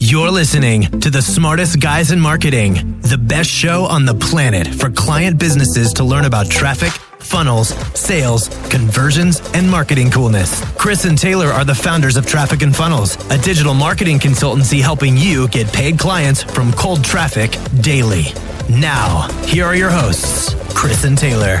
You're listening to the smartest guys in marketing, the best show on the planet for client businesses to learn about traffic, funnels, sales, conversions, and marketing coolness. Chris and Taylor are the founders of Traffic and Funnels, a digital marketing consultancy helping you get paid clients from cold traffic daily. Now, here are your hosts, Chris and Taylor.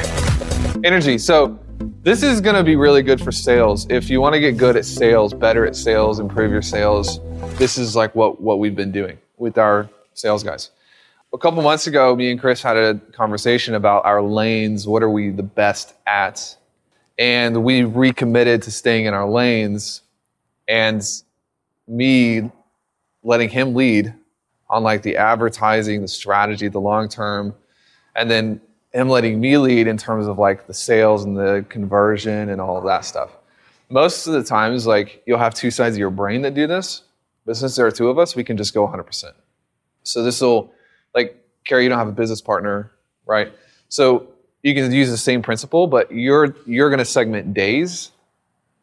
Energy. So, this is going to be really good for sales. If you want to get good at sales, better at sales, improve your sales, this is like what, what we've been doing with our sales guys. A couple months ago, me and Chris had a conversation about our lanes. What are we the best at? And we recommitted to staying in our lanes and me letting him lead on like the advertising, the strategy, the long term, and then him letting me lead in terms of like the sales and the conversion and all of that stuff. Most of the times, like you'll have two sides of your brain that do this, but since there are two of us, we can just go 100%. So this will, like, Carrie, you don't have a business partner, right? So you can use the same principle, but you're you're going to segment days,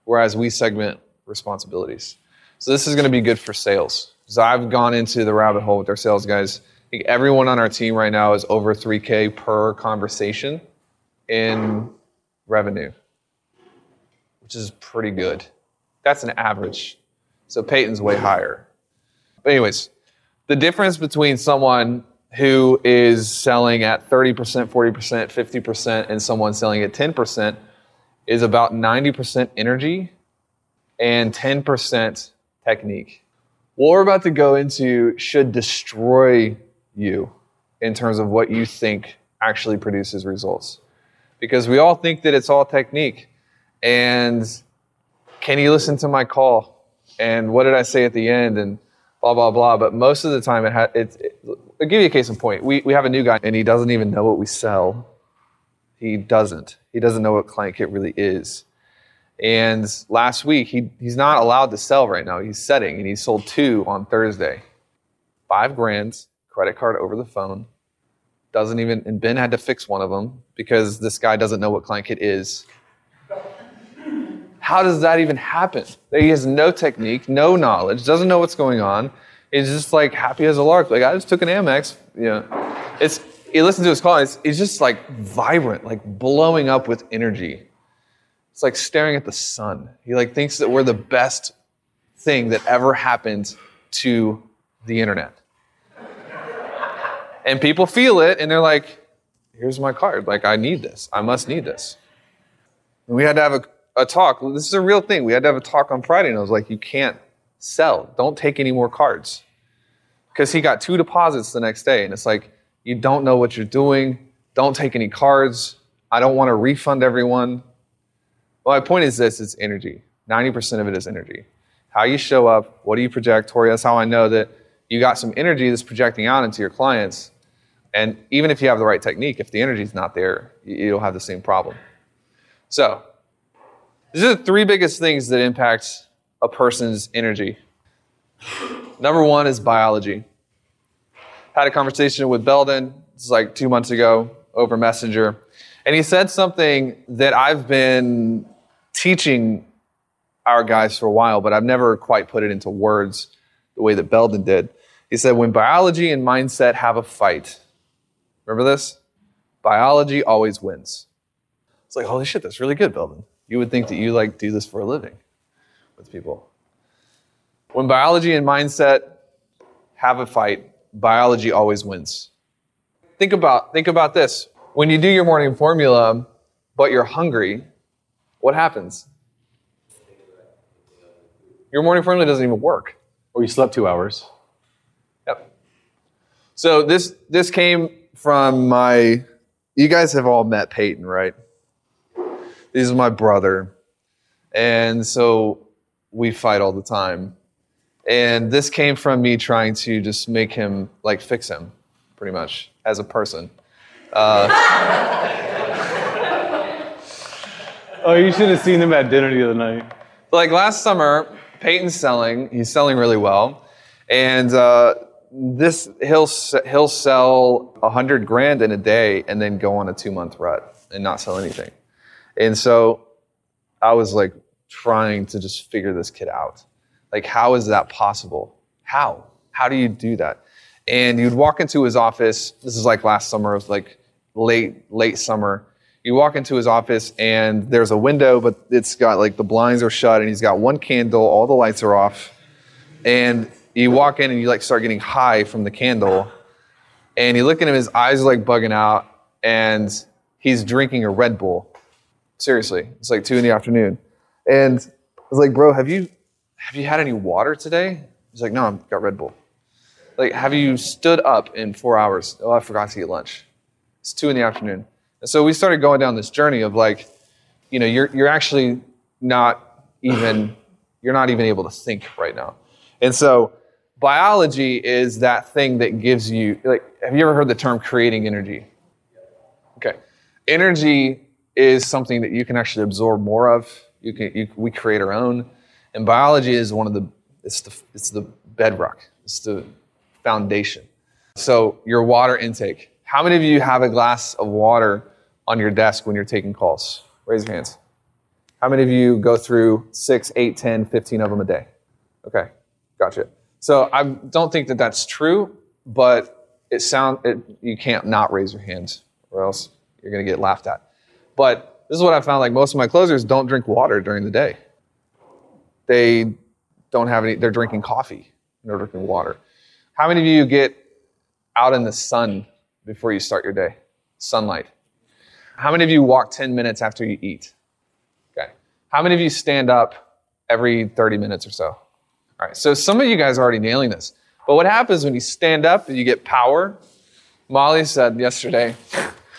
whereas we segment responsibilities. So this is going to be good for sales. So I've gone into the rabbit hole with our sales guys. Think everyone on our team right now is over 3K per conversation in revenue, which is pretty good. That's an average. So Peyton's way higher. But anyways, the difference between someone who is selling at 30%, 40%, 50%, and someone selling at 10% is about 90% energy and 10% technique. What we're about to go into should destroy you in terms of what you think actually produces results. Because we all think that it's all technique. And can you listen to my call? and what did I say at the end and blah blah blah. But most of the time, it, ha- it, it I'll give you a case in point. We we have a new guy and he doesn't even know what we sell. He doesn't. He doesn't know what client kit really is. And last week, he, he's not allowed to sell right now. He's setting, and he sold two on Thursday. Five grand, credit card over the phone. Doesn't even, and Ben had to fix one of them because this guy doesn't know what client kit is. How does that even happen? He has no technique, no knowledge, doesn't know what's going on. He's just like happy as a lark. Like I just took an Amex. You know, it's he listens to his call. It's, it's just like vibrant, like blowing up with energy. It's like staring at the sun. He like thinks that we're the best thing that ever happened to the internet. And people feel it, and they're like, "Here's my card. Like I need this. I must need this." And we had to have a a talk. This is a real thing. We had to have a talk on Friday, and I was like, you can't sell. Don't take any more cards. Because he got two deposits the next day, and it's like, you don't know what you're doing. Don't take any cards. I don't want to refund everyone. Well, my point is this it's energy. 90% of it is energy. How you show up, what do you project? Tori, that's how I know that you got some energy that's projecting out into your clients. And even if you have the right technique, if the energy is not there, you'll have the same problem. So, these are the three biggest things that impact a person's energy. Number one is biology. Had a conversation with Belden, is like two months ago, over Messenger. And he said something that I've been teaching our guys for a while, but I've never quite put it into words the way that Belden did. He said, when biology and mindset have a fight, remember this? Biology always wins. It's like, holy shit, that's really good, Belden. You would think that you like do this for a living with people. When biology and mindset have a fight, biology always wins. Think about, think about this. When you do your morning formula, but you're hungry, what happens? Your morning formula doesn't even work. Or you slept two hours. Yep. So this this came from my you guys have all met Peyton, right? This is my brother. And so we fight all the time. And this came from me trying to just make him, like, fix him, pretty much, as a person. Uh, oh, you should have seen him at dinner the other night. Like last summer, Peyton's selling. He's selling really well. And uh, this he'll he'll sell a hundred grand in a day and then go on a two month rut and not sell anything. And so I was like trying to just figure this kid out. Like, how is that possible? How? How do you do that? And you'd walk into his office. This is like last summer, it was like late, late summer. You walk into his office and there's a window, but it's got like the blinds are shut and he's got one candle, all the lights are off. And you walk in and you like start getting high from the candle. And you look at him, his eyes are like bugging out, and he's drinking a Red Bull. Seriously, it's like two in the afternoon. And I was like, bro, have you have you had any water today? He's like, no, I've got Red Bull. Like, have you stood up in four hours? Oh, I forgot to eat lunch. It's two in the afternoon. And so we started going down this journey of like, you know, you're you're actually not even you're not even able to think right now. And so biology is that thing that gives you like have you ever heard the term creating energy? Okay. Energy is something that you can actually absorb more of. You can you, we create our own. And biology is one of the it's the it's the bedrock. It's the foundation. So your water intake. How many of you have a glass of water on your desk when you're taking calls? Raise your hands. How many of you go through 6, 8, 10, 15 of them a day? Okay, gotcha. So I don't think that that's true, but it sound it, you can't not raise your hands or else you're going to get laughed at. But this is what I found like most of my closers don't drink water during the day. They don't have any they're drinking coffee, they're drinking water. How many of you get out in the sun before you start your day? Sunlight. How many of you walk 10 minutes after you eat? Okay. How many of you stand up every 30 minutes or so? All right. So some of you guys are already nailing this. But what happens when you stand up and you get power? Molly said yesterday,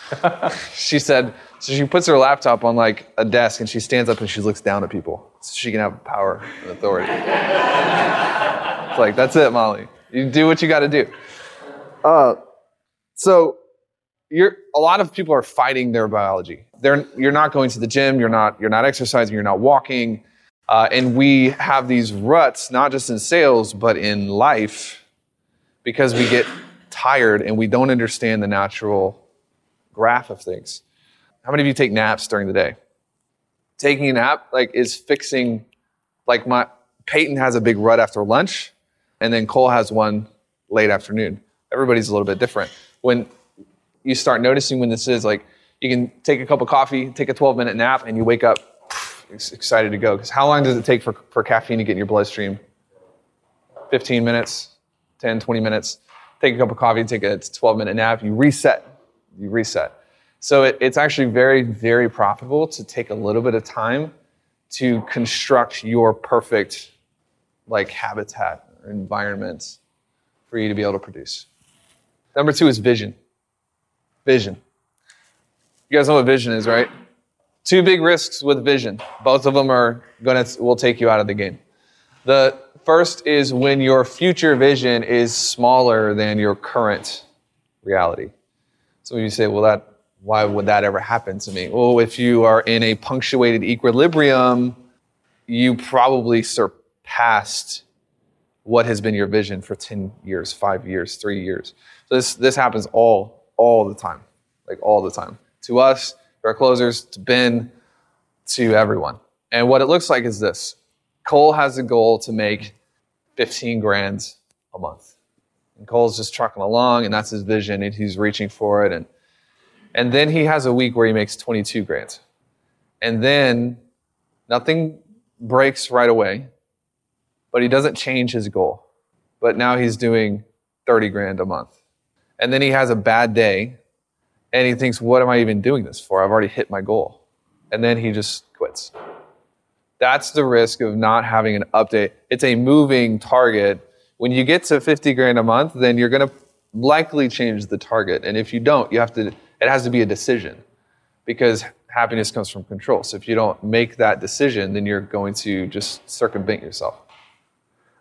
she said, so she puts her laptop on like a desk and she stands up and she looks down at people so she can have power and authority. it's like, that's it, Molly. You do what you got to do. Uh, so you're, a lot of people are fighting their biology. They're, you're not going to the gym, you're not, you're not exercising, you're not walking. Uh, and we have these ruts, not just in sales, but in life, because we get tired and we don't understand the natural graph of things. How many of you take naps during the day? Taking a nap like is fixing like my Peyton has a big rut after lunch and then Cole has one late afternoon. Everybody's a little bit different. When you start noticing when this is, like you can take a cup of coffee, take a 12 minute nap, and you wake up excited to go. Because how long does it take for, for caffeine to get in your bloodstream? 15 minutes, 10, 20 minutes. Take a cup of coffee, take a 12 minute nap, you reset. You reset. So it, it's actually very, very profitable to take a little bit of time to construct your perfect like habitat or environment for you to be able to produce. Number two is vision. Vision. You guys know what vision is, right? Two big risks with vision. Both of them are to will take you out of the game. The first is when your future vision is smaller than your current reality. So you say, well, that why would that ever happen to me? Well, if you are in a punctuated equilibrium, you probably surpassed what has been your vision for 10 years, five years, three years. So this, this happens all, all the time, like all the time. To us, to our closers, to Ben, to everyone. And what it looks like is this. Cole has a goal to make 15 grand a month. And Cole's just trucking along, and that's his vision, and he's reaching for it. And, and then he has a week where he makes 22 grand. And then nothing breaks right away but he doesn't change his goal. But now he's doing 30 grand a month. And then he has a bad day and he thinks, what am I even doing this for? I've already hit my goal. And then he just quits. That's the risk of not having an update. It's a moving target. When you get to 50 grand a month, then you're going to likely change the target. And if you don't, you have to, it has to be a decision because happiness comes from control. So if you don't make that decision, then you're going to just circumvent yourself.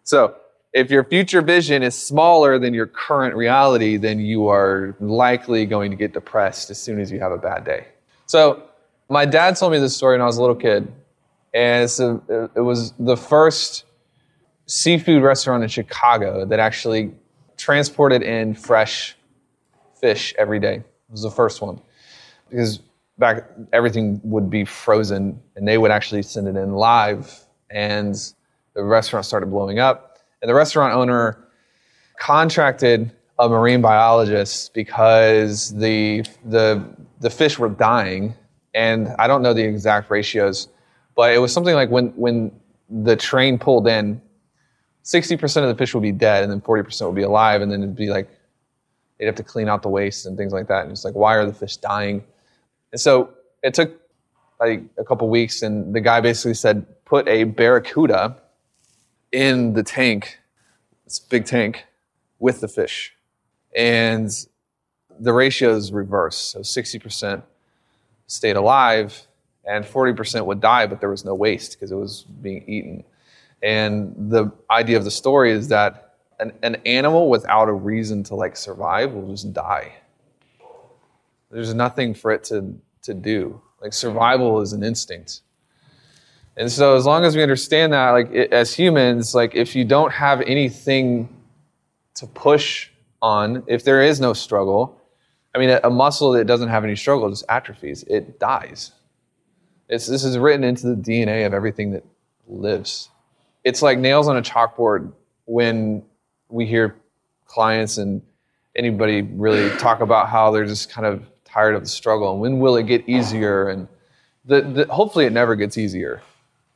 So if your future vision is smaller than your current reality, then you are likely going to get depressed as soon as you have a bad day. So my dad told me this story when I was a little kid, and a, it was the first seafood restaurant in Chicago that actually transported in fresh fish every day. It was the first one because back everything would be frozen, and they would actually send it in live and the restaurant started blowing up. And the restaurant owner contracted a marine biologist because the the the fish were dying, and I don't know the exact ratios, but it was something like when when the train pulled in, sixty percent of the fish would be dead, and then forty percent would be alive, and then it'd be like they'd have to clean out the waste and things like that, and it's like why are the fish dying? And so it took like a couple weeks, and the guy basically said put a barracuda in the tank, this big tank, with the fish. And the ratio is reversed. So 60% stayed alive and 40% would die, but there was no waste because it was being eaten. And the idea of the story is that an, an animal without a reason to like survive will just die. There's nothing for it to, to do. Like survival is an instinct. And so as long as we understand that, like it, as humans, like if you don't have anything to push on, if there is no struggle, I mean, a, a muscle that doesn't have any struggle just atrophies. It dies. It's, this is written into the DNA of everything that lives. It's like nails on a chalkboard when we hear clients and anybody really talk about how they're just kind of tired of the struggle and when will it get easier and the, the, hopefully it never gets easier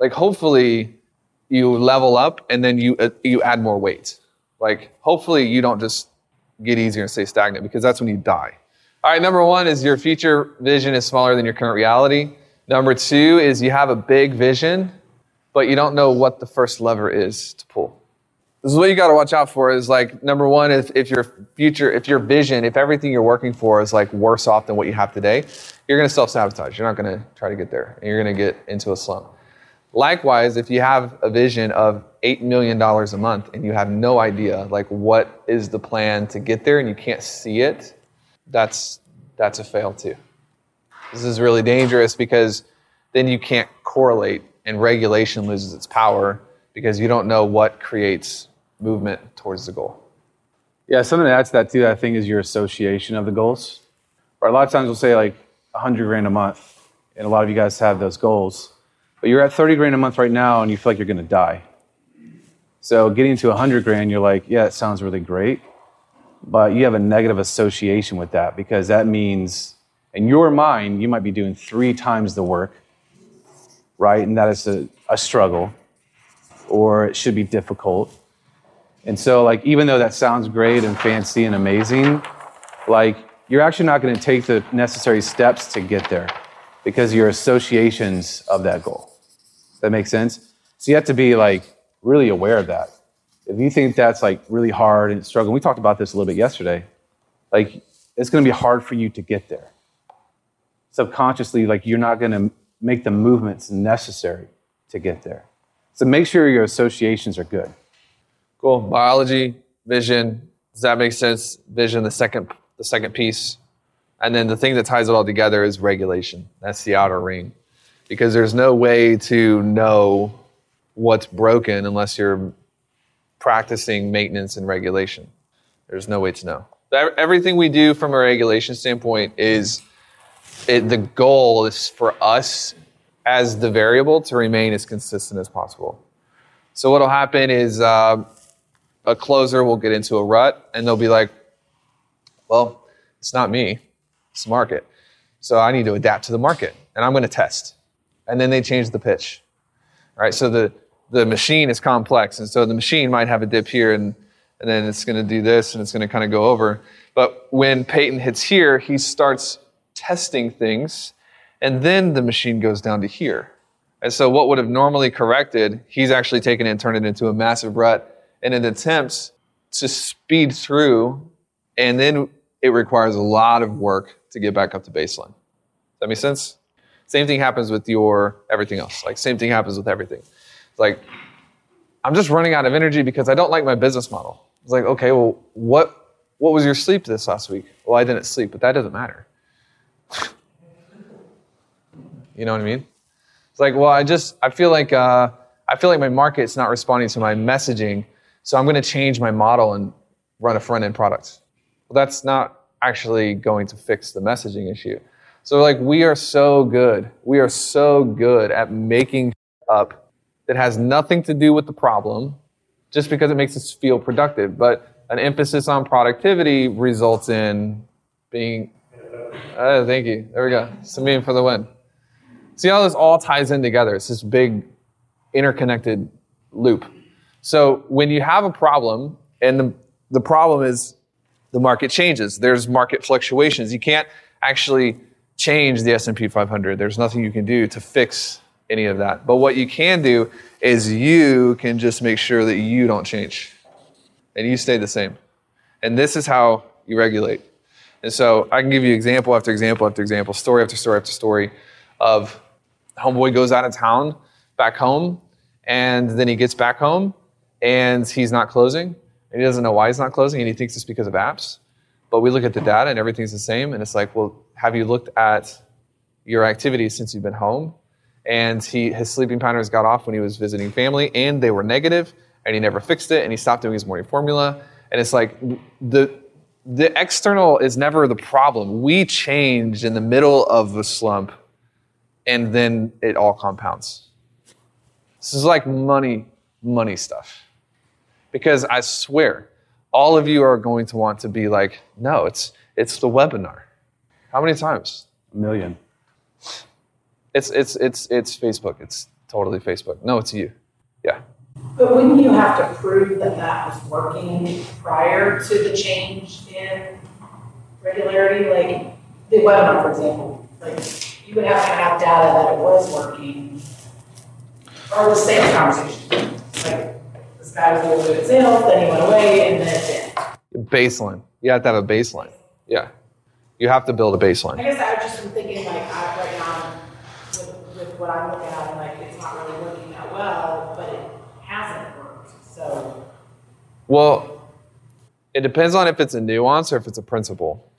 like hopefully you level up and then you uh, you add more weight. Like hopefully you don't just get easier and stay stagnant because that's when you die. All right, number one is your future vision is smaller than your current reality. Number two is you have a big vision, but you don't know what the first lever is to pull. This is what you got to watch out for is like number one, if, if your future, if your vision, if everything you're working for is like worse off than what you have today, you're going to self sabotage. You're not going to try to get there and you're going to get into a slump. Likewise, if you have a vision of $8 million a month and you have no idea like what is the plan to get there and you can't see it, that's that's a fail too. This is really dangerous because then you can't correlate and regulation loses its power because you don't know what creates movement towards the goal. Yeah, something to add to that too, I think, is your association of the goals. Or a lot of times we'll say like 100 grand a month, and a lot of you guys have those goals. But you're at 30 grand a month right now and you feel like you're going to die. So getting to 100 grand, you're like, yeah, it sounds really great. But you have a negative association with that because that means in your mind, you might be doing three times the work, right? And that is a, a struggle or it should be difficult. And so, like, even though that sounds great and fancy and amazing, like, you're actually not going to take the necessary steps to get there because your associations of that goal. That makes sense? So you have to be like really aware of that. If you think that's like really hard and struggling, we talked about this a little bit yesterday. Like it's going to be hard for you to get there. Subconsciously, like you're not going to make the movements necessary to get there. So make sure your associations are good. Cool. Biology, vision. Does that make sense? Vision, the second, the second piece. And then the thing that ties it all together is regulation. That's the outer ring because there's no way to know what's broken unless you're practicing maintenance and regulation. There's no way to know. Everything we do from a regulation standpoint is it, the goal is for us as the variable to remain as consistent as possible. So what'll happen is uh, a closer will get into a rut and they'll be like, "Well, it's not me, it's the market. So I need to adapt to the market, and I'm going to test." And then they change the pitch. Right? So the, the machine is complex, and so the machine might have a dip here, and, and then it's going to do this, and it's going to kind of go over. But when Peyton hits here, he starts testing things, and then the machine goes down to here. And so what would have normally corrected, he's actually taken it and turned it into a massive rut in an attempt to speed through, and then it requires a lot of work to get back up to baseline. Does that make sense? Same thing happens with your everything else. Like same thing happens with everything. It's like I'm just running out of energy because I don't like my business model. It's like, okay, well, what what was your sleep this last week? Well, I didn't sleep, but that doesn't matter. you know what I mean? It's like, well, I just I feel like uh, I feel like my market's not responding to my messaging, so I'm going to change my model and run a front end product. Well, that's not actually going to fix the messaging issue. So, like, we are so good. We are so good at making up that has nothing to do with the problem just because it makes us feel productive. But an emphasis on productivity results in being. Uh, thank you. There we go. Samim for the win. See how this all ties in together. It's this big interconnected loop. So when you have a problem, and the, the problem is the market changes, there's market fluctuations. You can't actually change the S&P 500. There's nothing you can do to fix any of that. But what you can do is you can just make sure that you don't change and you stay the same. And this is how you regulate. And so I can give you example after example after example, story after story after story of homeboy goes out of town back home and then he gets back home and he's not closing and he doesn't know why he's not closing and he thinks it's because of apps. But we look at the data and everything's the same and it's like, well, have you looked at your activities since you've been home? And he, his sleeping patterns got off when he was visiting family and they were negative and he never fixed it and he stopped doing his morning formula. And it's like the, the external is never the problem. We change in the middle of a slump and then it all compounds. This is like money, money stuff. Because I swear, all of you are going to want to be like, no, it's, it's the webinar. How many times? A million. It's, it's, it's, it's Facebook. It's totally Facebook. No, it's you. Yeah. But wouldn't you have to prove that that was working prior to the change in regularity? Like the webinar, for example, like you would have to have data that it was working. Or the sales conversation. Like this guy was able to do sales, then he went away, and then it didn't. Baseline. You have to have a baseline. Yeah. You have to build a baseline. I guess I was just thinking like I, right now with, with what I'm looking at, like it's not really working that well, but it hasn't worked. So Well, it depends on if it's a nuance or if it's a principle.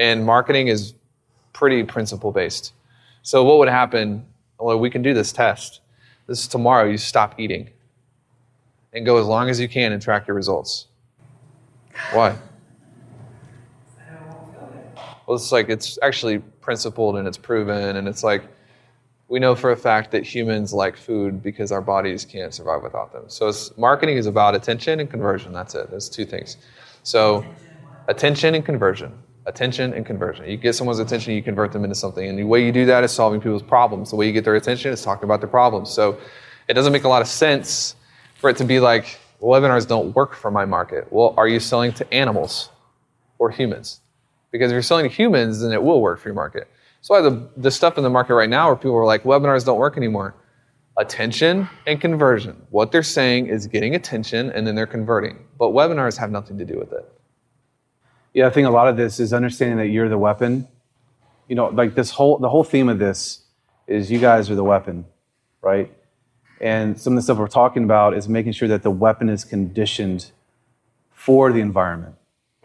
And marketing is pretty principle based. So what would happen? Well, we can do this test. This is tomorrow. You stop eating and go as long as you can and track your results. Why? Well, it's like it's actually principled and it's proven, and it's like we know for a fact that humans like food because our bodies can't survive without them. So marketing is about attention and conversion. That's it. There's two things. So attention and conversion. Attention and conversion. You get someone's attention, you convert them into something. And the way you do that is solving people's problems. The way you get their attention is talking about their problems. So it doesn't make a lot of sense for it to be like, webinars don't work for my market. Well, are you selling to animals or humans? Because if you're selling to humans, then it will work for your market. That's why the, the stuff in the market right now where people are like, webinars don't work anymore. Attention and conversion. What they're saying is getting attention and then they're converting. But webinars have nothing to do with it. Yeah, I think a lot of this is understanding that you're the weapon. You know, like this whole the whole theme of this is you guys are the weapon, right? And some of the stuff we're talking about is making sure that the weapon is conditioned for the environment,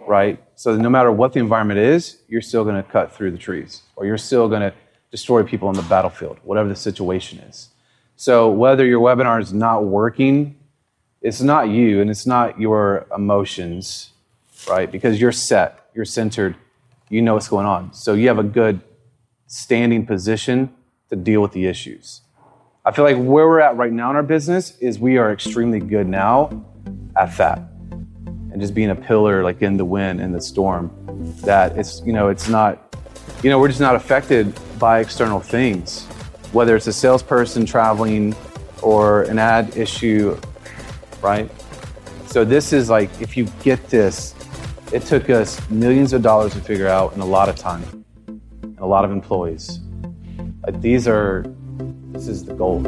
right? So no matter what the environment is, you're still going to cut through the trees, or you're still going to destroy people on the battlefield, whatever the situation is. So whether your webinar is not working, it's not you and it's not your emotions, right? Because you're set, you're centered, you know what's going on. So you have a good standing position to deal with the issues. I feel like where we're at right now in our business is we are extremely good now at that. And just being a pillar like in the wind in the storm that it's you know it's not you know we're just not affected by external things. Whether it's a salesperson traveling or an ad issue right? So this is like if you get this it took us millions of dollars to figure out and a lot of time and a lot of employees. Like these are this is the goal